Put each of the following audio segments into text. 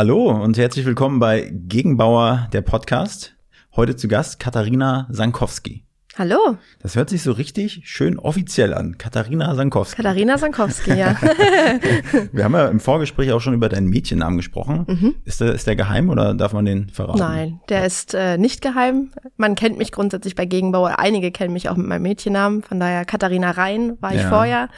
Hallo und herzlich willkommen bei Gegenbauer, der Podcast. Heute zu Gast Katharina Sankowski. Hallo. Das hört sich so richtig schön offiziell an. Katharina Sankowski. Katharina Sankowski, ja. Wir haben ja im Vorgespräch auch schon über deinen Mädchennamen gesprochen. Mhm. Ist, der, ist der geheim oder darf man den verraten? Nein, der ist äh, nicht geheim. Man kennt mich grundsätzlich bei Gegenbauer. Einige kennen mich auch mit meinem Mädchennamen. Von daher Katharina Rhein war ich ja. vorher.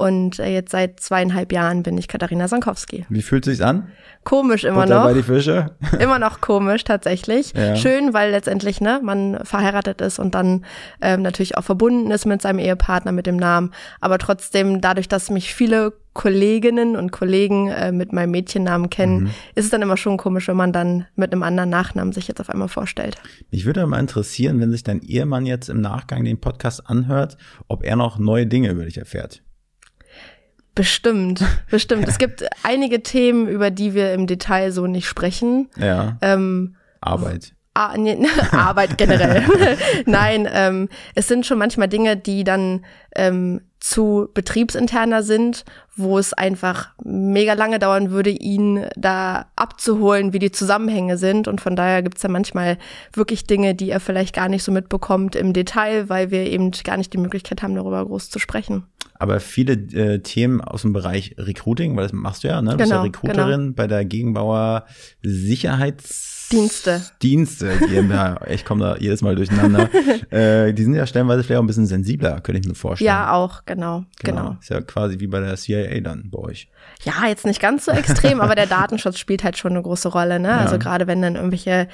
Und äh, jetzt seit zweieinhalb Jahren bin ich Katharina Sankowski. Wie fühlt sich's an? Komisch immer Butter noch. bei die Fische? immer noch komisch tatsächlich. Ja. Schön, weil letztendlich ne, man verheiratet ist und dann ähm, natürlich auch verbunden ist mit seinem Ehepartner, mit dem Namen. Aber trotzdem, dadurch, dass mich viele Kolleginnen und Kollegen äh, mit meinem Mädchennamen kennen, mhm. ist es dann immer schon komisch, wenn man dann mit einem anderen Nachnamen sich jetzt auf einmal vorstellt. Mich würde mal interessieren, wenn sich dein Ehemann jetzt im Nachgang den Podcast anhört, ob er noch neue Dinge über dich erfährt. Bestimmt, bestimmt. es gibt einige Themen, über die wir im Detail so nicht sprechen. Ja. Ähm, Arbeit. Ah, nee, Arbeit generell. Nein, ähm, es sind schon manchmal Dinge, die dann ähm, zu betriebsinterner sind, wo es einfach mega lange dauern würde, ihn da abzuholen, wie die Zusammenhänge sind. Und von daher gibt's ja manchmal wirklich Dinge, die er vielleicht gar nicht so mitbekommt im Detail, weil wir eben gar nicht die Möglichkeit haben, darüber groß zu sprechen. Aber viele äh, Themen aus dem Bereich Recruiting, weil das machst du ja, ne? Du genau, bist ja genau, Recruiterin genau. bei der Gegenbauer Sicherheitsdienste. Dienste GmbH. ich komme da jedes Mal durcheinander. äh, die sind ja stellenweise vielleicht auch ein bisschen sensibler, könnte ich mir vorstellen. Ja, auch, genau, genau, genau. Ist ja quasi wie bei der CIA dann bei euch. Ja, jetzt nicht ganz so extrem, aber der Datenschutz spielt halt schon eine große Rolle, ne? Also ja. Also gerade wenn dann irgendwelche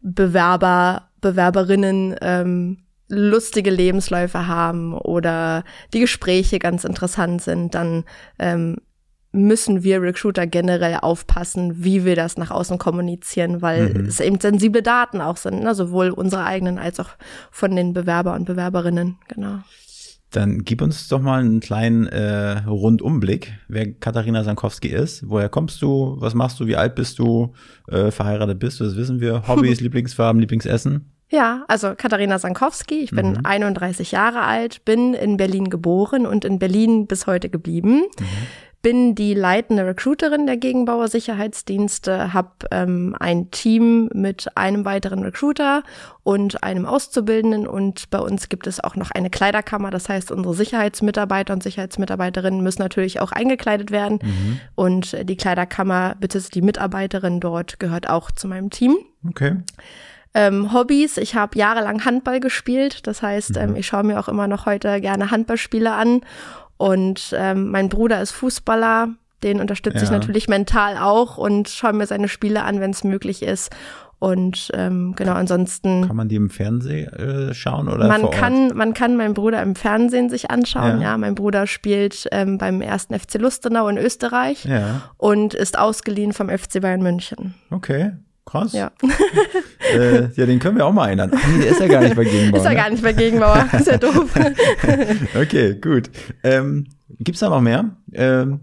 Bewerber, Bewerberinnen ähm, lustige Lebensläufe haben oder die Gespräche ganz interessant sind, dann ähm, müssen wir Recruiter generell aufpassen, wie wir das nach außen kommunizieren, weil mhm. es eben sensible Daten auch sind, ne? sowohl unsere eigenen als auch von den Bewerber und Bewerberinnen, genau. Dann gib uns doch mal einen kleinen äh, Rundumblick, wer Katharina Sankowski ist. Woher kommst du? Was machst du? Wie alt bist du? Äh, verheiratet bist du? Das wissen wir. Hobbys, Lieblingsfarben, Lieblingsessen? Ja, also Katharina Sankowski, ich bin mhm. 31 Jahre alt, bin in Berlin geboren und in Berlin bis heute geblieben. Mhm. Bin die leitende Recruiterin der Gegenbauer Sicherheitsdienste, habe ähm, ein Team mit einem weiteren Recruiter und einem Auszubildenden und bei uns gibt es auch noch eine Kleiderkammer. Das heißt, unsere Sicherheitsmitarbeiter und Sicherheitsmitarbeiterinnen müssen natürlich auch eingekleidet werden mhm. und die Kleiderkammer, bitte die Mitarbeiterin dort gehört auch zu meinem Team. Okay. Ähm, Hobbys, ich habe jahrelang Handball gespielt, das heißt, ähm, mhm. ich schaue mir auch immer noch heute gerne Handballspiele an. Und ähm, mein Bruder ist Fußballer, den unterstütze ja. ich natürlich mental auch und schaue mir seine Spiele an, wenn es möglich ist. Und ähm, genau, ansonsten. Kann man die im Fernsehen äh, schauen oder? Man kann, man kann meinen Bruder im Fernsehen sich anschauen. Ja, ja mein Bruder spielt ähm, beim ersten FC Lustenau in Österreich ja. und ist ausgeliehen vom FC Bayern München. Okay. Krass. Ja. äh, ja, den können wir auch mal erinnern. Ach nee, der ist ja gar nicht bei Gegenbauer. ist ja ne? gar nicht bei Gegenbauer. Ist ja doof. okay, gut. Ähm, Gibt da noch mehr? Ähm,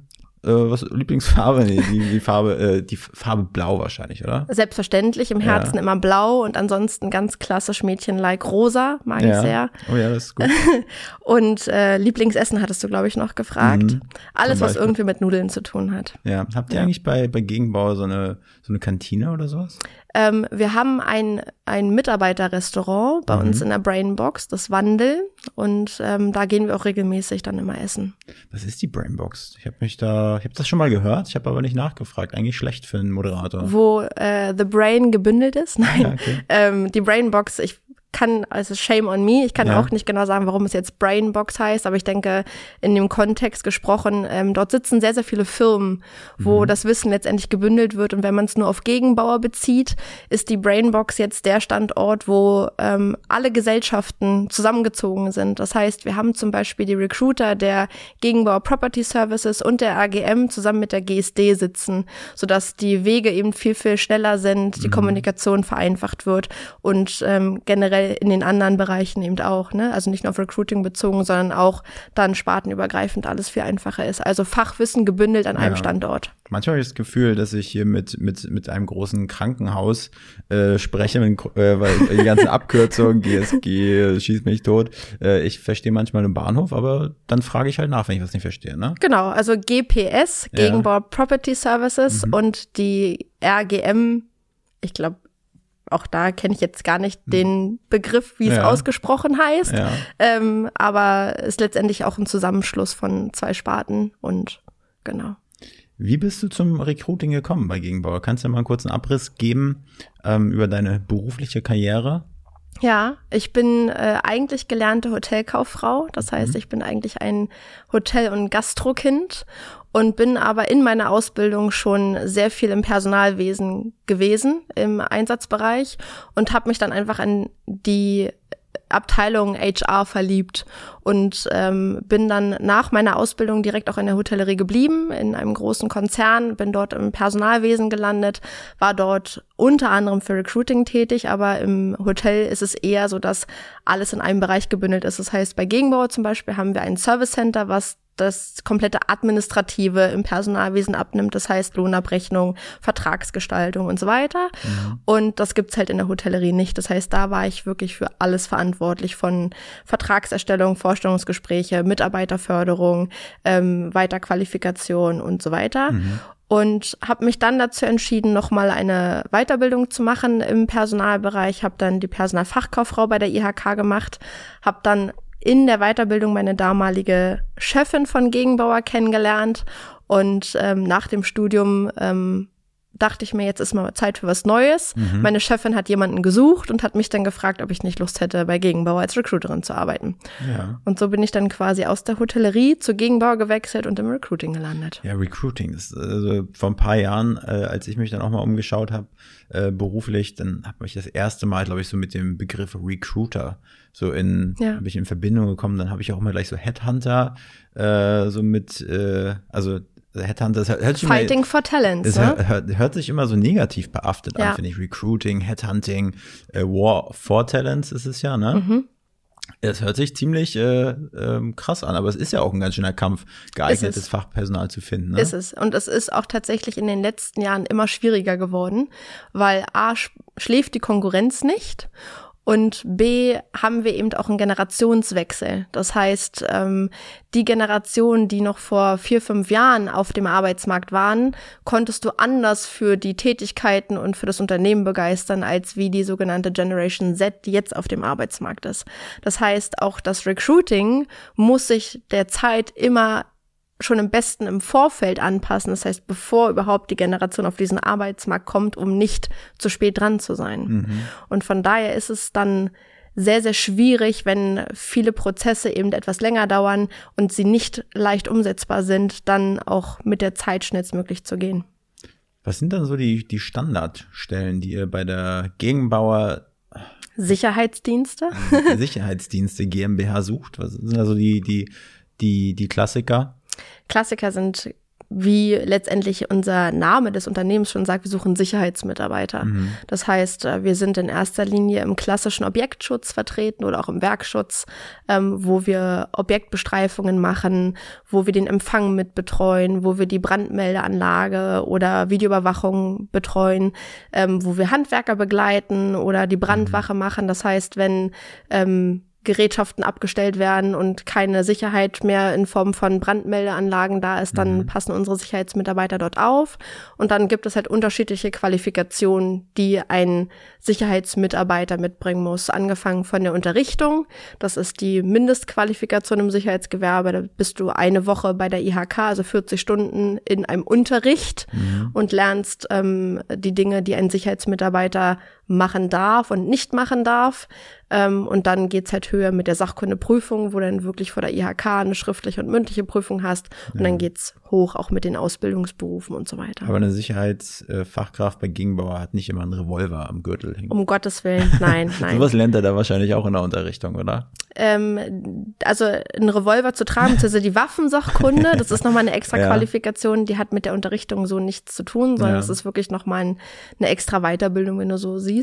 äh, was Lieblingsfarbe? Nee, die, die Farbe, äh, die Farbe Blau wahrscheinlich, oder? Selbstverständlich, im Herzen ja. immer blau und ansonsten ganz klassisch Mädchen-like rosa, mag ja. ich sehr. Oh ja, das ist gut. und äh, Lieblingsessen hattest du, glaube ich, noch gefragt. Mhm, Alles, was irgendwie mit Nudeln zu tun hat. Ja, habt ihr ja. eigentlich bei, bei Gegenbau so eine, so eine Kantine oder sowas? Ähm, wir haben ein, ein Mitarbeiterrestaurant bei mhm. uns in der Brainbox, das Wandel. Und ähm, da gehen wir auch regelmäßig dann immer essen. Was ist die Brainbox? Ich habe mich da, ich habe das schon mal gehört, ich habe aber nicht nachgefragt. Eigentlich schlecht für einen Moderator. Wo äh, The Brain gebündelt ist? Nein. Ja, okay. ähm, die Brainbox, ich kann, also shame on me, ich kann ja. auch nicht genau sagen, warum es jetzt Brainbox heißt, aber ich denke, in dem Kontext gesprochen, ähm, dort sitzen sehr, sehr viele Firmen, wo mhm. das Wissen letztendlich gebündelt wird. Und wenn man es nur auf Gegenbauer bezieht, ist die Brainbox jetzt der Standort, wo ähm, alle Gesellschaften zusammengezogen sind. Das heißt, wir haben zum Beispiel die Recruiter der Gegenbauer Property Services und der AGM zusammen mit der GSD sitzen, sodass die Wege eben viel, viel schneller sind, die mhm. Kommunikation vereinfacht wird und ähm, generell äh, in den anderen Bereichen eben auch, ne? Also nicht nur auf Recruiting bezogen, sondern auch dann spartenübergreifend alles viel einfacher ist. Also Fachwissen gebündelt an ja. einem Standort. Manchmal habe ich das Gefühl, dass ich hier mit, mit, mit einem großen Krankenhaus äh, spreche, wenn, äh, weil die ganzen Abkürzungen, GSG, schießt mich tot. Äh, ich verstehe manchmal den Bahnhof, aber dann frage ich halt nach, wenn ich was nicht verstehe. Ne? Genau, also GPS, Gegenbau ja. Property Services mhm. und die RGM, ich glaube, auch da kenne ich jetzt gar nicht hm. den Begriff, wie es ja. ausgesprochen heißt. Ja. Ähm, aber ist letztendlich auch ein Zusammenschluss von zwei Sparten und genau. Wie bist du zum Recruiting gekommen bei Gegenbauer? Kannst du mal einen kurzen Abriss geben ähm, über deine berufliche Karriere? Ja, ich bin äh, eigentlich gelernte Hotelkauffrau. Das heißt, mhm. ich bin eigentlich ein Hotel- und Gastrokind und bin aber in meiner Ausbildung schon sehr viel im Personalwesen gewesen, im Einsatzbereich und habe mich dann einfach an die Abteilung HR verliebt und ähm, bin dann nach meiner Ausbildung direkt auch in der Hotellerie geblieben, in einem großen Konzern, bin dort im Personalwesen gelandet, war dort unter anderem für Recruiting tätig, aber im Hotel ist es eher so, dass alles in einem Bereich gebündelt ist. Das heißt, bei Gegenbauer zum Beispiel haben wir ein Service Center, was das komplette Administrative im Personalwesen abnimmt. Das heißt Lohnabrechnung, Vertragsgestaltung und so weiter. Mhm. Und das gibt's halt in der Hotellerie nicht. Das heißt, da war ich wirklich für alles verantwortlich von Vertragserstellung, Vorstellungsgespräche, Mitarbeiterförderung, ähm, Weiterqualifikation und so weiter. Mhm und habe mich dann dazu entschieden, nochmal eine Weiterbildung zu machen im Personalbereich, habe dann die Personalfachkauffrau bei der IHK gemacht, habe dann in der Weiterbildung meine damalige Chefin von Gegenbauer kennengelernt. Und ähm, nach dem Studium ähm, dachte ich mir, jetzt ist mal Zeit für was Neues. Mhm. Meine Chefin hat jemanden gesucht und hat mich dann gefragt, ob ich nicht Lust hätte, bei Gegenbauer als Recruiterin zu arbeiten. Ja. Und so bin ich dann quasi aus der Hotellerie zu Gegenbauer gewechselt und im Recruiting gelandet. Ja, Recruiting ist also vor ein paar Jahren, äh, als ich mich dann auch mal umgeschaut habe, äh, beruflich, dann habe ich das erste Mal, glaube ich, so mit dem Begriff Recruiter so in, ja. habe ich in Verbindung gekommen. Dann habe ich auch immer gleich so Headhunter, äh, so mit, äh, also Headhunter, das hört sich Fighting immer, for Talents. Das ne? hört, hört, sich immer so negativ behaftet ja. an, finde ich. Recruiting, Headhunting, äh, War for Talents ist es ja, ne? Mhm. Es hört sich ziemlich äh, äh, krass an, aber es ist ja auch ein ganz schöner Kampf, geeignetes Fachpersonal zu finden. Ne? Ist es. Und es ist auch tatsächlich in den letzten Jahren immer schwieriger geworden, weil A, schläft die Konkurrenz nicht und B haben wir eben auch einen Generationswechsel. Das heißt, ähm, die Generation, die noch vor vier, fünf Jahren auf dem Arbeitsmarkt waren, konntest du anders für die Tätigkeiten und für das Unternehmen begeistern, als wie die sogenannte Generation Z, die jetzt auf dem Arbeitsmarkt ist. Das heißt, auch das Recruiting muss sich der Zeit immer schon im besten im Vorfeld anpassen, das heißt, bevor überhaupt die Generation auf diesen Arbeitsmarkt kommt, um nicht zu spät dran zu sein. Mhm. Und von daher ist es dann sehr, sehr schwierig, wenn viele Prozesse eben etwas länger dauern und sie nicht leicht umsetzbar sind, dann auch mit der Zeit schnellstmöglich zu gehen. Was sind dann so die, die Standardstellen, die ihr bei der Gegenbauer Sicherheitsdienste? Sicherheitsdienste GmbH sucht? Was sind also die, die, die, die Klassiker? Klassiker sind wie letztendlich unser Name des Unternehmens schon sagt, wir suchen Sicherheitsmitarbeiter. Mhm. Das heißt, äh, wir sind in erster Linie im klassischen Objektschutz vertreten oder auch im Werkschutz, ähm, wo wir Objektbestreifungen machen, wo wir den Empfang mit betreuen, wo wir die Brandmeldeanlage oder Videoüberwachung betreuen, ähm, wo wir Handwerker begleiten oder die Brandwache mhm. machen. Das heißt, wenn ähm, Gerätschaften abgestellt werden und keine Sicherheit mehr in Form von Brandmeldeanlagen da ist, dann mhm. passen unsere Sicherheitsmitarbeiter dort auf. Und dann gibt es halt unterschiedliche Qualifikationen, die ein Sicherheitsmitarbeiter mitbringen muss. Angefangen von der Unterrichtung, das ist die Mindestqualifikation im Sicherheitsgewerbe. Da bist du eine Woche bei der IHK, also 40 Stunden in einem Unterricht mhm. und lernst ähm, die Dinge, die ein Sicherheitsmitarbeiter machen darf und nicht machen darf. Ähm, und dann geht's halt höher mit der Sachkundeprüfung, wo dann wirklich vor der IHK eine schriftliche und mündliche Prüfung hast. Und ja. dann geht's hoch auch mit den Ausbildungsberufen und so weiter. Aber eine Sicherheitsfachkraft bei Gegenbauer hat nicht immer einen Revolver am Gürtel hängen. Um Gottes Willen, nein, nein. Sowas lernt er da wahrscheinlich auch in der Unterrichtung, oder? ähm, also ein Revolver zu tragen, beziehungsweise die Waffensachkunde, das ist nochmal eine extra ja. Qualifikation, die hat mit der Unterrichtung so nichts zu tun, sondern es ja. ist wirklich nochmal ein, eine extra Weiterbildung, wenn du so siehst.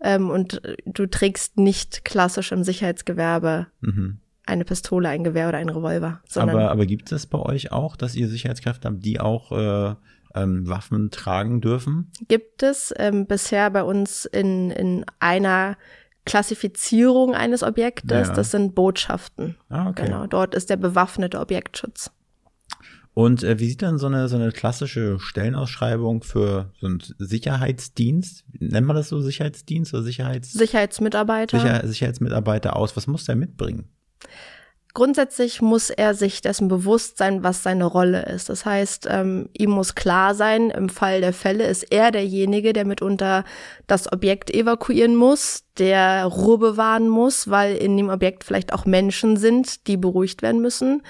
Ähm, und du trägst nicht klassisch im Sicherheitsgewerbe mhm. eine Pistole, ein Gewehr oder ein Revolver. Aber, aber gibt es bei euch auch, dass ihr Sicherheitskräfte habt, die auch äh, ähm, Waffen tragen dürfen? Gibt es ähm, bisher bei uns in, in einer Klassifizierung eines Objektes. Ja. Das sind Botschaften. Ah, okay. Genau, dort ist der bewaffnete Objektschutz. Und äh, wie sieht dann so eine, so eine klassische Stellenausschreibung für so einen Sicherheitsdienst? Nennt man das so Sicherheitsdienst oder Sicherheits Sicherheitsmitarbeiter? Sicher Sicherheitsmitarbeiter aus? Was muss der mitbringen? Grundsätzlich muss er sich dessen bewusst sein, was seine Rolle ist. Das heißt, ähm, ihm muss klar sein, im Fall der Fälle ist er derjenige, der mitunter das Objekt evakuieren muss, der Ruhe bewahren muss, weil in dem Objekt vielleicht auch Menschen sind, die beruhigt werden müssen.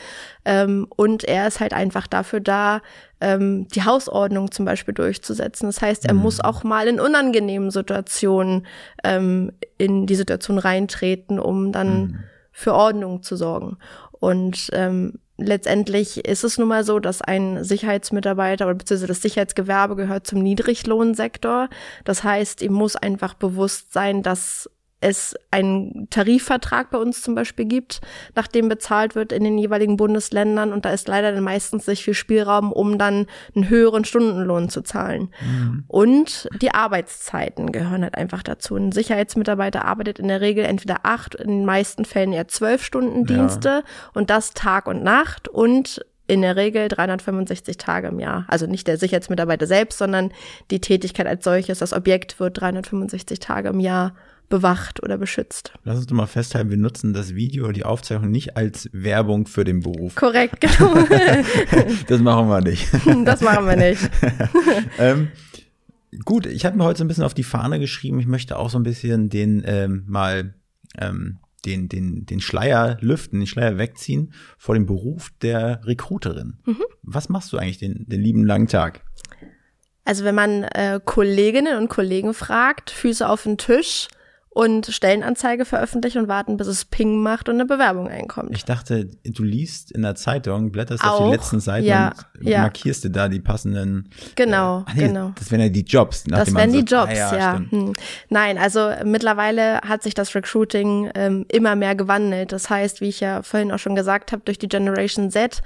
Ähm, und er ist halt einfach dafür da, ähm, die Hausordnung zum Beispiel durchzusetzen. Das heißt, er mhm. muss auch mal in unangenehmen Situationen ähm, in die Situation reintreten, um dann mhm für Ordnung zu sorgen. Und ähm, letztendlich ist es nun mal so, dass ein Sicherheitsmitarbeiter oder beziehungsweise das Sicherheitsgewerbe gehört zum Niedriglohnsektor. Das heißt, ihm muss einfach bewusst sein, dass es einen Tarifvertrag bei uns zum Beispiel gibt, nach dem bezahlt wird in den jeweiligen Bundesländern und da ist leider dann meistens nicht viel Spielraum, um dann einen höheren Stundenlohn zu zahlen. Mhm. Und die Arbeitszeiten gehören halt einfach dazu. Ein Sicherheitsmitarbeiter arbeitet in der Regel entweder acht, in den meisten Fällen eher zwölf Stunden Dienste ja. und das Tag und Nacht und in der Regel 365 Tage im Jahr. Also nicht der Sicherheitsmitarbeiter selbst, sondern die Tätigkeit als solches. Das Objekt wird 365 Tage im Jahr bewacht oder beschützt. Lass uns doch mal festhalten, wir nutzen das Video, die Aufzeichnung nicht als Werbung für den Beruf. Korrekt, genau. das machen wir nicht. das machen wir nicht. ähm, gut, ich habe mir heute so ein bisschen auf die Fahne geschrieben, ich möchte auch so ein bisschen den ähm, mal ähm, den, den, den Schleier lüften, den Schleier wegziehen vor dem Beruf der Recruiterin. Mhm. Was machst du eigentlich den, den lieben langen Tag? Also wenn man äh, Kolleginnen und Kollegen fragt, Füße auf den Tisch, und Stellenanzeige veröffentlichen und warten, bis es Ping macht und eine Bewerbung einkommt. Ich dachte, du liest in der Zeitung, blätterst Auch, auf die letzten Seiten ja, und ja. markierst du da die passenden. Genau, äh, nee, genau. Das wären ja die Jobs. Das wären die Jobs, ah, ja. ja. Hm. Nein, also mittlerweile hat sich das Recruiting ähm, immer mehr gewandelt. Das heißt, wie ich ja vorhin auch schon gesagt habe, durch die Generation Z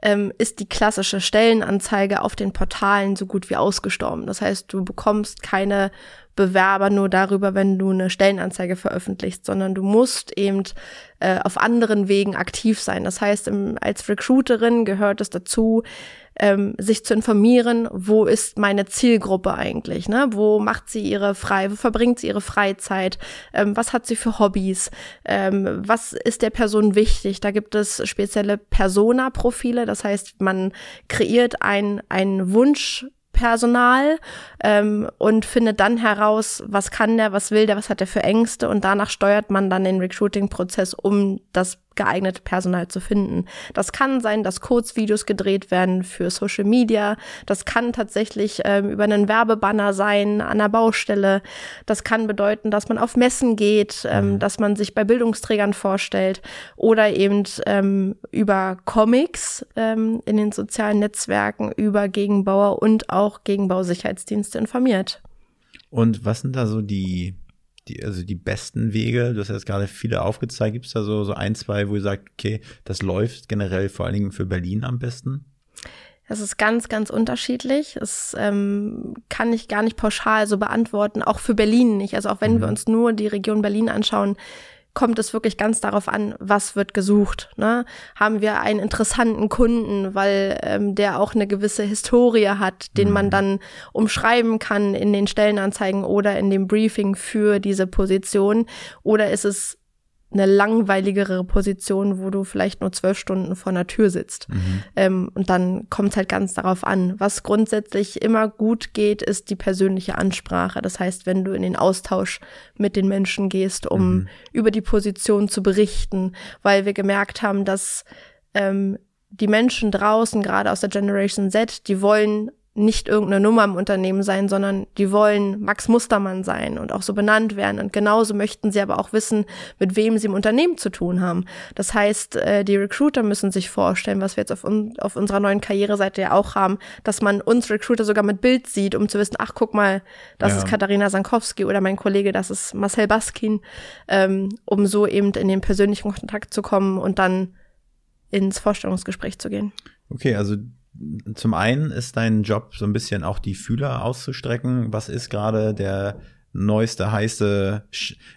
ähm, ist die klassische Stellenanzeige auf den Portalen so gut wie ausgestorben. Das heißt, du bekommst keine Bewerber nur darüber, wenn du eine Stellenanzeige veröffentlichst, sondern du musst eben äh, auf anderen Wegen aktiv sein. Das heißt, im, als Recruiterin gehört es dazu, ähm, sich zu informieren, wo ist meine Zielgruppe eigentlich, ne? Wo macht sie ihre frei, wo verbringt sie ihre Freizeit, ähm, was hat sie für Hobbys, ähm, was ist der Person wichtig? Da gibt es spezielle Persona-Profile, das heißt, man kreiert ein, ein Wunsch Personal ähm, und findet dann heraus, was kann der, was will der, was hat er für Ängste. Und danach steuert man dann den Recruiting-Prozess, um das geeignete Personal zu finden. Das kann sein, dass Kurzvideos gedreht werden für Social Media. Das kann tatsächlich ähm, über einen Werbebanner sein an der Baustelle. Das kann bedeuten, dass man auf Messen geht, ähm, mhm. dass man sich bei Bildungsträgern vorstellt oder eben ähm, über Comics ähm, in den sozialen Netzwerken über Gegenbauer und auch Gegenbausicherheitsdienste informiert. Und was sind da so die die, also die besten Wege? Du hast jetzt gerade viele aufgezeigt. Gibt es da so, so ein, zwei, wo ihr sagt, okay, das läuft generell vor allen Dingen für Berlin am besten? Das ist ganz, ganz unterschiedlich. Das ähm, kann ich gar nicht pauschal so beantworten, auch für Berlin nicht. Also auch wenn mhm. wir uns nur die Region Berlin anschauen, kommt es wirklich ganz darauf an, was wird gesucht. Ne? Haben wir einen interessanten Kunden, weil ähm, der auch eine gewisse Historie hat, den man mhm. dann umschreiben kann in den Stellenanzeigen oder in dem Briefing für diese Position? Oder ist es eine langweiligere Position, wo du vielleicht nur zwölf Stunden vor einer Tür sitzt. Mhm. Ähm, und dann kommt es halt ganz darauf an. Was grundsätzlich immer gut geht, ist die persönliche Ansprache. Das heißt, wenn du in den Austausch mit den Menschen gehst, um mhm. über die Position zu berichten, weil wir gemerkt haben, dass ähm, die Menschen draußen, gerade aus der Generation Z, die wollen nicht irgendeine Nummer im Unternehmen sein, sondern die wollen Max Mustermann sein und auch so benannt werden. Und genauso möchten sie aber auch wissen, mit wem sie im Unternehmen zu tun haben. Das heißt, äh, die Recruiter müssen sich vorstellen, was wir jetzt auf, un auf unserer neuen Karriereseite ja auch haben, dass man uns Recruiter sogar mit Bild sieht, um zu wissen, ach guck mal, das ja. ist Katharina Sankowski oder mein Kollege, das ist Marcel Baskin, ähm, um so eben in den persönlichen Kontakt zu kommen und dann ins Vorstellungsgespräch zu gehen. Okay, also zum einen ist dein Job so ein bisschen auch die Fühler auszustrecken. Was ist gerade der neueste heiße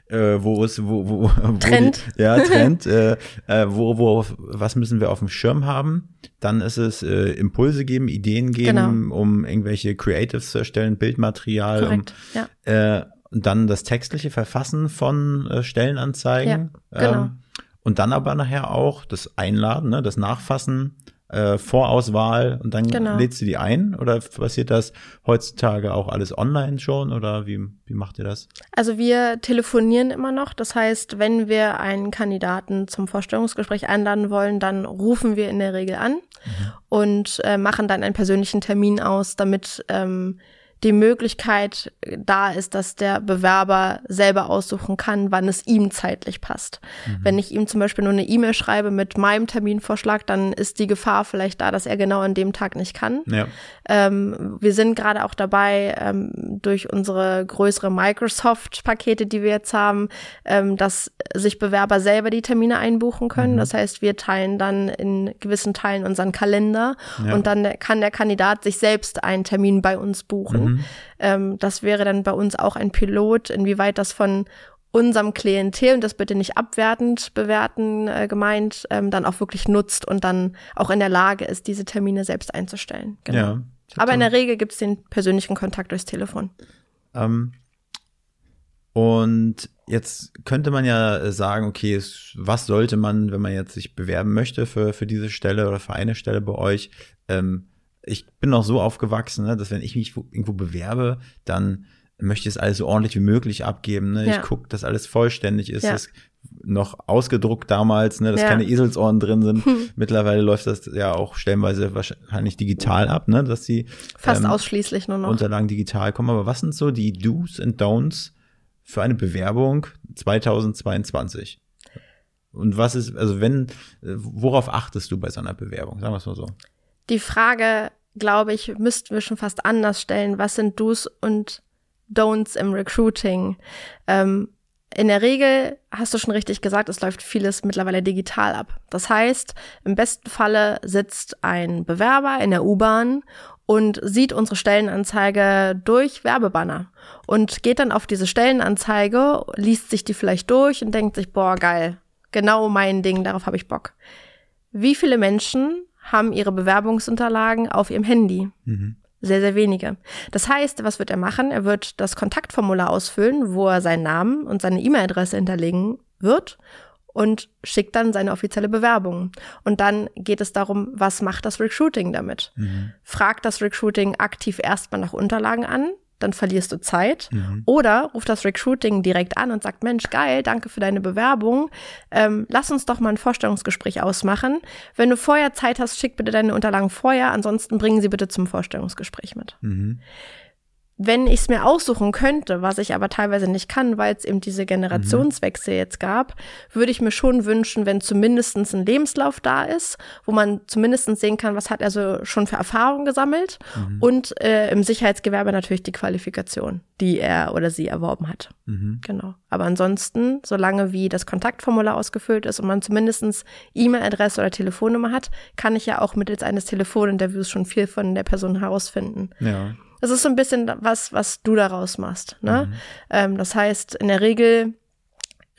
äh, wo ist wo wo, wo Trend die, ja Trend äh, äh, wo wo was müssen wir auf dem Schirm haben dann ist es äh, Impulse geben Ideen geben genau. um irgendwelche Creatives zu erstellen Bildmaterial Korrekt, um, ja. äh, und dann das textliche Verfassen von äh, Stellenanzeigen ja, genau. ähm, und dann aber nachher auch das Einladen ne das Nachfassen äh, Vorauswahl und dann genau. lädst du die ein? Oder passiert das heutzutage auch alles online schon? Oder wie, wie macht ihr das? Also wir telefonieren immer noch. Das heißt, wenn wir einen Kandidaten zum Vorstellungsgespräch einladen wollen, dann rufen wir in der Regel an mhm. und äh, machen dann einen persönlichen Termin aus, damit ähm, die Möglichkeit da ist, dass der Bewerber selber aussuchen kann, wann es ihm zeitlich passt. Mhm. Wenn ich ihm zum Beispiel nur eine E-Mail schreibe mit meinem Terminvorschlag, dann ist die Gefahr vielleicht da, dass er genau an dem Tag nicht kann. Ja. Ähm, wir sind gerade auch dabei, ähm, durch unsere größere Microsoft-Pakete, die wir jetzt haben, ähm, dass sich Bewerber selber die Termine einbuchen können. Mhm. Das heißt, wir teilen dann in gewissen Teilen unseren Kalender ja. und dann kann der Kandidat sich selbst einen Termin bei uns buchen. Mhm. Mhm. Ähm, das wäre dann bei uns auch ein Pilot, inwieweit das von unserem Klientel, und das bitte nicht abwertend bewerten äh, gemeint, ähm, dann auch wirklich nutzt und dann auch in der Lage ist, diese Termine selbst einzustellen. Genau. Ja, Aber in der Regel gibt es den persönlichen Kontakt durchs Telefon. Ähm, und jetzt könnte man ja sagen, okay, was sollte man, wenn man jetzt sich bewerben möchte für, für diese Stelle oder für eine Stelle bei euch, ähm, ich bin noch so aufgewachsen, ne, dass wenn ich mich irgendwo bewerbe, dann möchte ich es alles so ordentlich wie möglich abgeben. Ne? Ja. Ich gucke, dass alles vollständig ist, ja. dass noch ausgedruckt damals, ne, dass ja. keine Eselsohren drin sind. Hm. Mittlerweile läuft das ja auch stellenweise wahrscheinlich digital ab, ne, dass die fast ähm, ausschließlich nur noch Unterlagen digital kommen. Aber was sind so die Do's and Don'ts für eine Bewerbung 2022? Und was ist, also wenn, worauf achtest du bei so einer Bewerbung? Sagen wir es mal so die Frage, glaube ich, müssten wir schon fast anders stellen. Was sind Do's und Don'ts im Recruiting? Ähm, in der Regel hast du schon richtig gesagt, es läuft vieles mittlerweile digital ab. Das heißt, im besten Falle sitzt ein Bewerber in der U-Bahn und sieht unsere Stellenanzeige durch Werbebanner und geht dann auf diese Stellenanzeige, liest sich die vielleicht durch und denkt sich, boah, geil, genau mein Ding, darauf habe ich Bock. Wie viele Menschen haben ihre Bewerbungsunterlagen auf ihrem Handy. Mhm. Sehr, sehr wenige. Das heißt, was wird er machen? Er wird das Kontaktformular ausfüllen, wo er seinen Namen und seine E-Mail-Adresse hinterlegen wird und schickt dann seine offizielle Bewerbung. Und dann geht es darum, was macht das Recruiting damit? Mhm. Fragt das Recruiting aktiv erstmal nach Unterlagen an, dann verlierst du Zeit. Mhm. Oder ruft das Recruiting direkt an und sagt, Mensch, geil, danke für deine Bewerbung. Ähm, lass uns doch mal ein Vorstellungsgespräch ausmachen. Wenn du vorher Zeit hast, schick bitte deine Unterlagen vorher, ansonsten bringen sie bitte zum Vorstellungsgespräch mit. Mhm. Wenn ich es mir aussuchen könnte, was ich aber teilweise nicht kann, weil es eben diese Generationswechsel jetzt gab, würde ich mir schon wünschen, wenn zumindest ein Lebenslauf da ist, wo man zumindest sehen kann, was hat er so schon für Erfahrungen gesammelt mhm. und äh, im Sicherheitsgewerbe natürlich die Qualifikation, die er oder sie erworben hat. Mhm. Genau. Aber ansonsten, solange wie das Kontaktformular ausgefüllt ist und man zumindest E-Mail-Adresse oder Telefonnummer hat, kann ich ja auch mittels eines Telefoninterviews schon viel von der Person herausfinden. Ja. Das ist so ein bisschen was, was du daraus machst. Ne? Mhm. Ähm, das heißt, in der Regel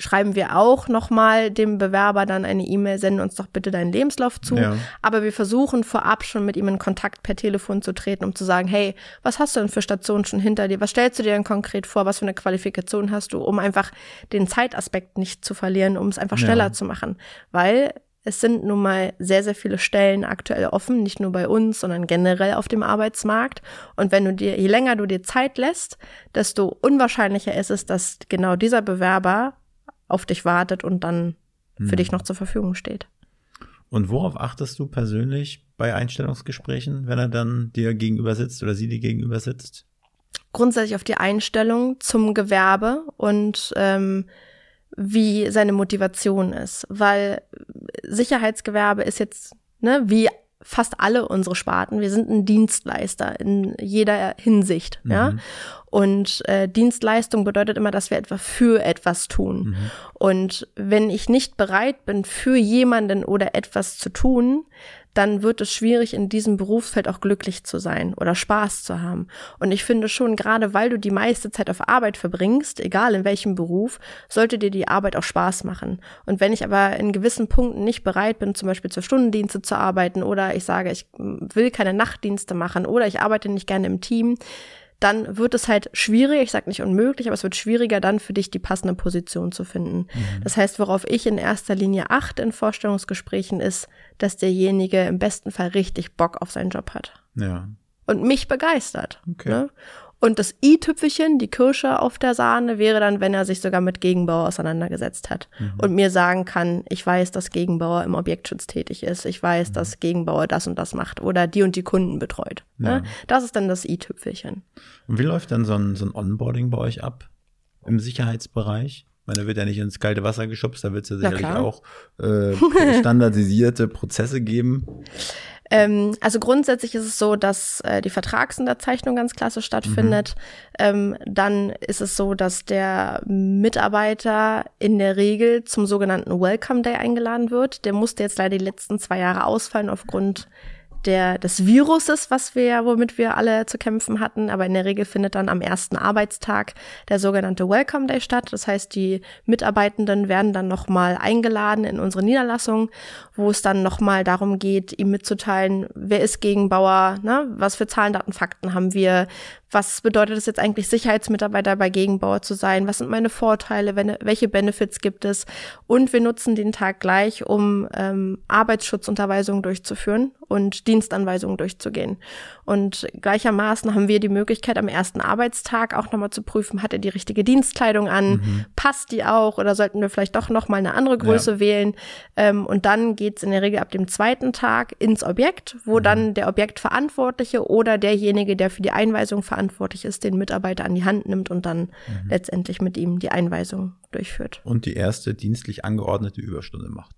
schreiben wir auch nochmal dem Bewerber dann eine E-Mail, sende uns doch bitte deinen Lebenslauf zu. Ja. Aber wir versuchen vorab schon mit ihm in Kontakt per Telefon zu treten, um zu sagen, hey, was hast du denn für Stationen schon hinter dir? Was stellst du dir denn konkret vor? Was für eine Qualifikation hast du? Um einfach den Zeitaspekt nicht zu verlieren, um es einfach schneller ja. zu machen. Weil es sind nun mal sehr, sehr viele Stellen aktuell offen, nicht nur bei uns, sondern generell auf dem Arbeitsmarkt. Und wenn du dir, je länger du dir Zeit lässt, desto unwahrscheinlicher ist es, dass genau dieser Bewerber auf dich wartet und dann für hm. dich noch zur Verfügung steht. Und worauf achtest du persönlich bei Einstellungsgesprächen, wenn er dann dir gegenüber sitzt oder sie dir gegenüber sitzt? Grundsätzlich auf die Einstellung zum Gewerbe und ähm, wie seine Motivation ist, weil Sicherheitsgewerbe ist jetzt ne, wie fast alle unsere Sparten. Wir sind ein Dienstleister in jeder Hinsicht, mhm. ja. Und äh, Dienstleistung bedeutet immer, dass wir etwa für etwas tun. Mhm. Und wenn ich nicht bereit bin, für jemanden oder etwas zu tun, dann wird es schwierig, in diesem Berufsfeld auch glücklich zu sein oder Spaß zu haben. Und ich finde schon, gerade weil du die meiste Zeit auf Arbeit verbringst, egal in welchem Beruf, sollte dir die Arbeit auch Spaß machen. Und wenn ich aber in gewissen Punkten nicht bereit bin, zum Beispiel zur Stundendienste zu arbeiten oder ich sage, ich will keine Nachtdienste machen oder ich arbeite nicht gerne im Team, dann wird es halt schwierig, ich sage nicht unmöglich, aber es wird schwieriger dann für dich die passende Position zu finden. Mhm. Das heißt, worauf ich in erster Linie achte in Vorstellungsgesprächen ist, dass derjenige im besten Fall richtig Bock auf seinen Job hat. Ja. Und mich begeistert. Okay. Ne? Und das i-Tüpfelchen, die Kirsche auf der Sahne, wäre dann, wenn er sich sogar mit Gegenbauer auseinandergesetzt hat mhm. und mir sagen kann, ich weiß, dass Gegenbauer im Objektschutz tätig ist, ich weiß, mhm. dass Gegenbauer das und das macht oder die und die Kunden betreut. Ja. Ne? Das ist dann das i-Tüpfelchen. Und wie läuft dann so ein, so ein Onboarding bei euch ab im Sicherheitsbereich? Ich meine, da wird ja nicht ins kalte Wasser geschubst, da wird es ja sicherlich auch äh, standardisierte Prozesse geben. Ähm, also grundsätzlich ist es so, dass äh, die Vertragsunterzeichnung ganz klasse stattfindet. Mhm. Ähm, dann ist es so, dass der Mitarbeiter in der Regel zum sogenannten Welcome Day eingeladen wird. Der musste jetzt leider die letzten zwei Jahre ausfallen aufgrund der, des Viruses, was wir, womit wir alle zu kämpfen hatten. Aber in der Regel findet dann am ersten Arbeitstag der sogenannte Welcome Day statt. Das heißt, die Mitarbeitenden werden dann nochmal eingeladen in unsere Niederlassung, wo es dann nochmal darum geht, ihm mitzuteilen, wer ist Gegenbauer, ne? was für Zahlen, Daten, Fakten haben wir, was bedeutet es jetzt eigentlich, Sicherheitsmitarbeiter bei Gegenbauer zu sein? Was sind meine Vorteile? welche Benefits gibt es? Und wir nutzen den Tag gleich, um ähm, Arbeitsschutzunterweisungen durchzuführen und Dienstanweisungen durchzugehen. Und gleichermaßen haben wir die Möglichkeit, am ersten Arbeitstag auch nochmal zu prüfen, hat er die richtige Dienstkleidung an? Mhm. Passt die auch? Oder sollten wir vielleicht doch nochmal eine andere Größe ja. wählen? Ähm, und dann geht's in der Regel ab dem zweiten Tag ins Objekt, wo mhm. dann der Objektverantwortliche oder derjenige, der für die Einweisung verantwortlich verantwortlich ist, den Mitarbeiter an die Hand nimmt und dann mhm. letztendlich mit ihm die Einweisung durchführt. Und die erste dienstlich angeordnete Überstunde macht.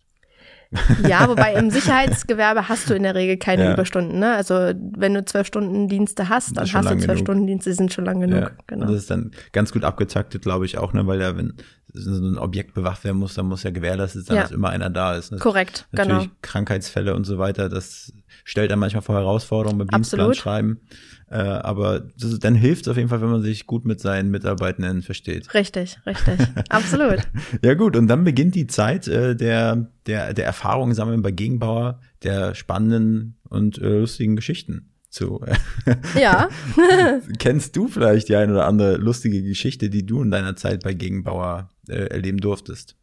Ja, wobei im Sicherheitsgewerbe hast du in der Regel keine ja. Überstunden. Ne? Also wenn du zwölf Stunden Dienste hast, dann hast du zwölf Stunden Dienste, die sind schon lang genug. Ja. Genau. Das ist dann ganz gut abgetaktet, glaube ich auch, ne? weil ja, wenn so ein Objekt bewacht werden muss, dann muss ja gewährleistet sein, ja. dass immer einer da ist. Ne? Korrekt, Natürlich genau. Krankheitsfälle und so weiter, das stellt dann manchmal vor Herausforderungen beim Dienstplan schreiben. Äh, aber das, dann hilft es auf jeden Fall, wenn man sich gut mit seinen Mitarbeitenden versteht. Richtig, richtig. Absolut. ja gut, und dann beginnt die Zeit äh, der, der, der Erfahrungen sammeln bei Gegenbauer, der spannenden und äh, lustigen Geschichten zu. ja. Kennst du vielleicht die eine oder andere lustige Geschichte, die du in deiner Zeit bei Gegenbauer äh, erleben durftest?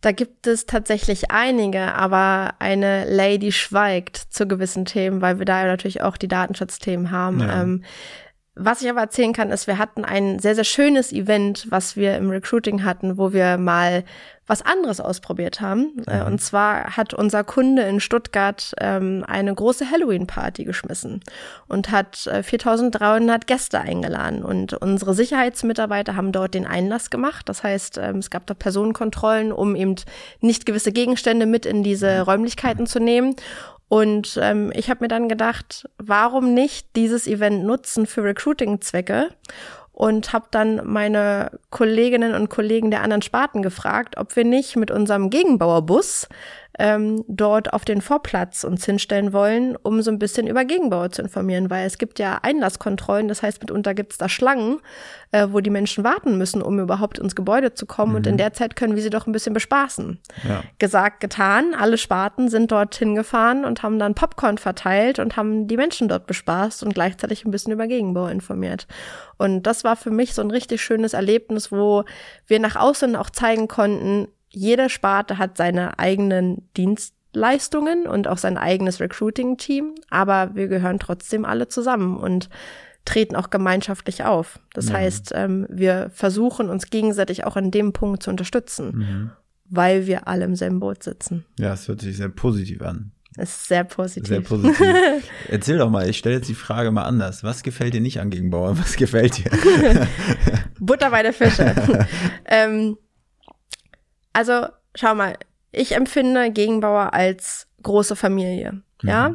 Da gibt es tatsächlich einige, aber eine Lady schweigt zu gewissen Themen, weil wir da natürlich auch die Datenschutzthemen haben. Ja. Ähm, was ich aber erzählen kann, ist, wir hatten ein sehr, sehr schönes Event, was wir im Recruiting hatten, wo wir mal was anderes ausprobiert haben. Äh, mhm. Und zwar hat unser Kunde in Stuttgart ähm, eine große Halloween-Party geschmissen und hat äh, 4300 Gäste eingeladen. Und unsere Sicherheitsmitarbeiter haben dort den Einlass gemacht. Das heißt, ähm, es gab da Personenkontrollen, um eben nicht gewisse Gegenstände mit in diese Räumlichkeiten zu nehmen. Und ähm, ich habe mir dann gedacht, warum nicht dieses Event nutzen für Recruiting-Zwecke? Und habe dann meine Kolleginnen und Kollegen der anderen Sparten gefragt, ob wir nicht mit unserem Gegenbauerbus ähm, dort auf den Vorplatz uns hinstellen wollen, um so ein bisschen über Gegenbauer zu informieren, weil es gibt ja Einlasskontrollen, das heißt mitunter gibt es da Schlangen, äh, wo die Menschen warten müssen, um überhaupt ins Gebäude zu kommen mhm. und in mhm. der Zeit können wir sie doch ein bisschen bespaßen. Ja. Gesagt, getan, alle Sparten sind dort hingefahren und haben dann Popcorn verteilt und haben die Menschen dort bespaßt und gleichzeitig ein bisschen über Gegenbau informiert. Und das war für mich so ein richtig schönes Erlebnis, wo wir nach außen auch zeigen konnten, jede Sparte hat seine eigenen Dienstleistungen und auch sein eigenes Recruiting-Team, aber wir gehören trotzdem alle zusammen und treten auch gemeinschaftlich auf. Das mhm. heißt, ähm, wir versuchen uns gegenseitig auch in dem Punkt zu unterstützen. Mhm. weil wir alle im selben Boot sitzen. Ja, es hört sich sehr positiv an. Es ist sehr positiv. Sehr positiv. Erzähl doch mal, ich stelle jetzt die Frage mal anders. Was gefällt dir nicht an Gegenbauer? Was gefällt dir? Butter bei der Fische. ähm, also, schau mal, ich empfinde Gegenbauer als große Familie. Mhm. Ja.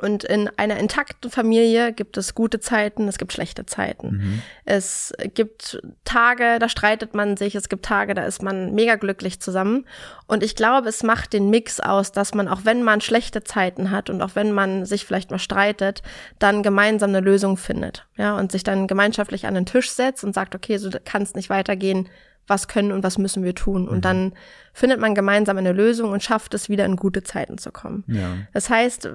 Und in einer intakten Familie gibt es gute Zeiten, es gibt schlechte Zeiten. Mhm. Es gibt Tage, da streitet man sich, es gibt Tage, da ist man mega glücklich zusammen. Und ich glaube, es macht den Mix aus, dass man, auch wenn man schlechte Zeiten hat und auch wenn man sich vielleicht mal streitet, dann gemeinsam eine Lösung findet. Ja, und sich dann gemeinschaftlich an den Tisch setzt und sagt, okay, so kann es nicht weitergehen was können und was müssen wir tun. Und mhm. dann findet man gemeinsam eine Lösung und schafft es wieder in gute Zeiten zu kommen. Ja. Das heißt,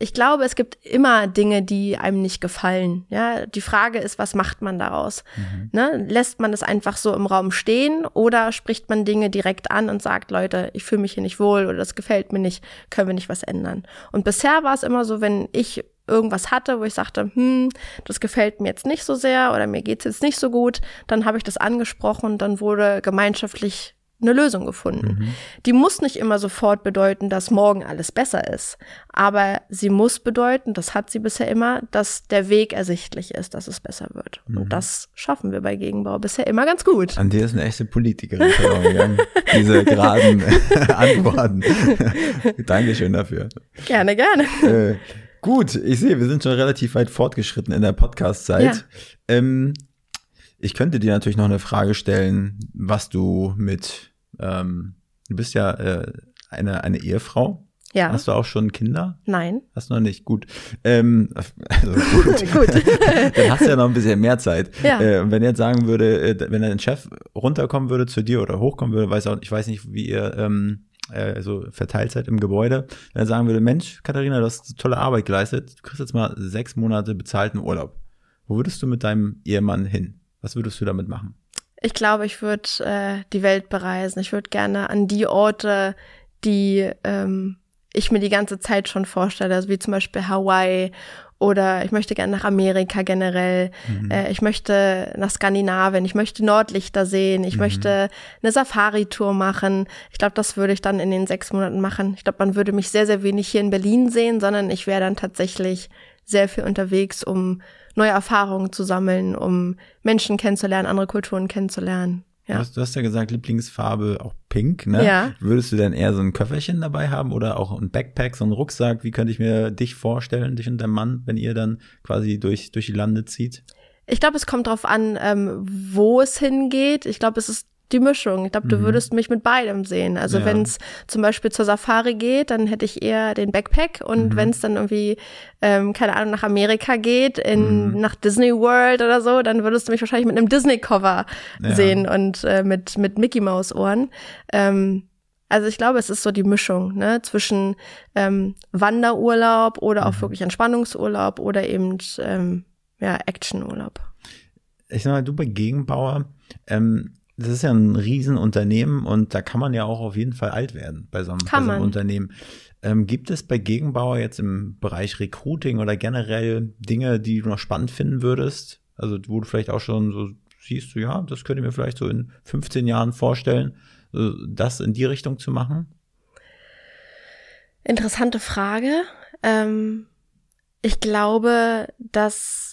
ich glaube, es gibt immer Dinge, die einem nicht gefallen. Ja, die Frage ist, was macht man daraus? Mhm. Ne? Lässt man es einfach so im Raum stehen oder spricht man Dinge direkt an und sagt, Leute, ich fühle mich hier nicht wohl oder das gefällt mir nicht, können wir nicht was ändern? Und bisher war es immer so, wenn ich irgendwas hatte, wo ich sagte, hm, das gefällt mir jetzt nicht so sehr oder mir geht's jetzt nicht so gut, dann habe ich das angesprochen dann wurde gemeinschaftlich eine Lösung gefunden. Mhm. Die muss nicht immer sofort bedeuten, dass morgen alles besser ist, aber sie muss bedeuten, das hat sie bisher immer, dass der Weg ersichtlich ist, dass es besser wird. Mhm. Und das schaffen wir bei Gegenbau bisher immer ganz gut. An dir ist eine echte Politikerin gegangen. Diese geraden Antworten. Dankeschön dafür. Gerne, gerne. Äh, gut, ich sehe, wir sind schon relativ weit fortgeschritten in der Podcast-Zeit. Ja. Ähm, ich könnte dir natürlich noch eine Frage stellen, was du mit, ähm, du bist ja äh, eine, eine Ehefrau. Ja. Hast du auch schon Kinder? Nein. Hast du noch nicht? Gut. Ähm, also gut. gut. Dann hast du ja noch ein bisschen mehr Zeit. Ja. Äh, wenn er jetzt sagen würde, äh, wenn dein Chef runterkommen würde zu dir oder hochkommen würde, weiß auch, ich weiß nicht, wie ihr ähm, äh, so verteilt seid im Gebäude, wenn er sagen würde, Mensch, Katharina, du hast tolle Arbeit geleistet, du kriegst jetzt mal sechs Monate bezahlten Urlaub. Wo würdest du mit deinem Ehemann hin? Was würdest du damit machen? Ich glaube, ich würde äh, die Welt bereisen. Ich würde gerne an die Orte, die ähm, ich mir die ganze Zeit schon vorstelle, also wie zum Beispiel Hawaii oder ich möchte gerne nach Amerika generell. Mhm. Äh, ich möchte nach Skandinavien. Ich möchte Nordlichter sehen. Ich mhm. möchte eine Safari-Tour machen. Ich glaube, das würde ich dann in den sechs Monaten machen. Ich glaube, man würde mich sehr, sehr wenig hier in Berlin sehen, sondern ich wäre dann tatsächlich sehr viel unterwegs, um neue Erfahrungen zu sammeln, um Menschen kennenzulernen, andere Kulturen kennenzulernen. Ja. Du, hast, du hast ja gesagt, Lieblingsfarbe auch pink, ne? Ja. Würdest du denn eher so ein Köfferchen dabei haben oder auch ein Backpack, so ein Rucksack? Wie könnte ich mir dich vorstellen, dich und dein Mann, wenn ihr dann quasi durch, durch die Lande zieht? Ich glaube, es kommt drauf an, ähm, wo es hingeht. Ich glaube, es ist die Mischung. Ich glaube, du mhm. würdest mich mit beidem sehen. Also ja. wenn es zum Beispiel zur Safari geht, dann hätte ich eher den Backpack und mhm. wenn es dann irgendwie, ähm, keine Ahnung, nach Amerika geht, in, mhm. nach Disney World oder so, dann würdest du mich wahrscheinlich mit einem Disney-Cover ja. sehen und äh, mit, mit Mickey Mouse Ohren. Ähm, also ich glaube, es ist so die Mischung ne, zwischen ähm, Wanderurlaub oder auch mhm. wirklich Entspannungsurlaub oder eben ähm, ja, Actionurlaub. Ich sag mal, du bei Gegenbauer, ähm, das ist ja ein Riesenunternehmen und da kann man ja auch auf jeden Fall alt werden bei so einem, bei so einem Unternehmen. Ähm, gibt es bei Gegenbauer jetzt im Bereich Recruiting oder generell Dinge, die du noch spannend finden würdest? Also wo du vielleicht auch schon so siehst, du, ja, das könnte ich mir vielleicht so in 15 Jahren vorstellen, das in die Richtung zu machen? Interessante Frage. Ähm, ich glaube, dass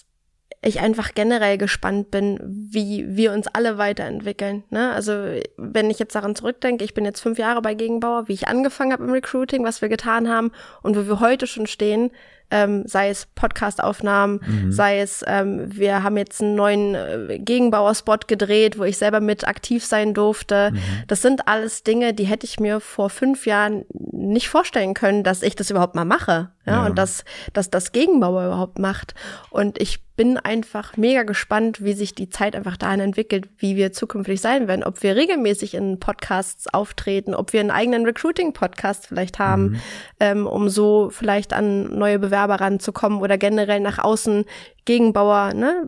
ich einfach generell gespannt bin, wie wir uns alle weiterentwickeln. Ne? Also wenn ich jetzt daran zurückdenke, ich bin jetzt fünf Jahre bei Gegenbauer, wie ich angefangen habe im Recruiting, was wir getan haben und wo wir heute schon stehen, ähm, sei es Podcast-Aufnahmen, mhm. sei es, ähm, wir haben jetzt einen neuen äh, Gegenbauer-Spot gedreht, wo ich selber mit aktiv sein durfte. Mhm. Das sind alles Dinge, die hätte ich mir vor fünf Jahren nicht vorstellen können, dass ich das überhaupt mal mache. Ja, ja. und dass, dass das Gegenbauer überhaupt macht. Und ich bin einfach mega gespannt, wie sich die Zeit einfach dahin entwickelt, wie wir zukünftig sein werden. Ob wir regelmäßig in Podcasts auftreten, ob wir einen eigenen Recruiting-Podcast vielleicht haben, mhm. ähm, um so vielleicht an neue Bewerber ranzukommen oder generell nach außen Gegenbauer ne,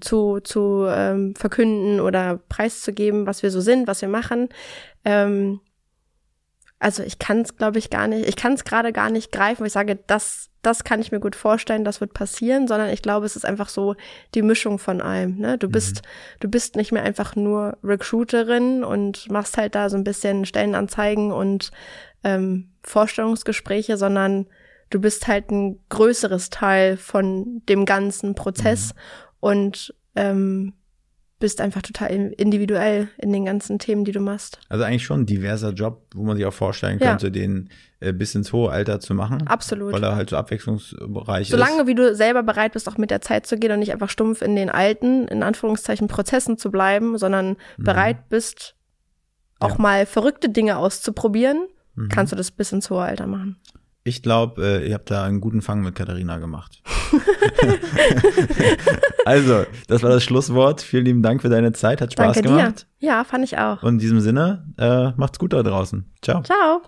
zu, zu ähm, verkünden oder preiszugeben, was wir so sind, was wir machen. Ähm, also ich kann es, glaube ich, gar nicht, ich kann es gerade gar nicht greifen, weil ich sage, das, das kann ich mir gut vorstellen, das wird passieren, sondern ich glaube, es ist einfach so die Mischung von allem. Ne? Du bist, mhm. du bist nicht mehr einfach nur Recruiterin und machst halt da so ein bisschen Stellenanzeigen und ähm, Vorstellungsgespräche, sondern du bist halt ein größeres Teil von dem ganzen Prozess mhm. und ähm, bist einfach total individuell in den ganzen Themen, die du machst. Also eigentlich schon ein diverser Job, wo man sich auch vorstellen könnte, ja. den äh, bis ins hohe Alter zu machen. Absolut. Weil er halt so abwechslungsreich ist. Solange wie du selber bereit bist, auch mit der Zeit zu gehen und nicht einfach stumpf in den alten, in Anführungszeichen, Prozessen zu bleiben, sondern mhm. bereit bist, auch ja. mal verrückte Dinge auszuprobieren, mhm. kannst du das bis ins hohe Alter machen. Ich glaube, äh, ihr habt da einen guten Fang mit Katharina gemacht. also, das war das Schlusswort. Vielen lieben Dank für deine Zeit. Hat Spaß Danke gemacht. Dir. Ja, fand ich auch. Und in diesem Sinne, äh, macht's gut da draußen. Ciao. Ciao.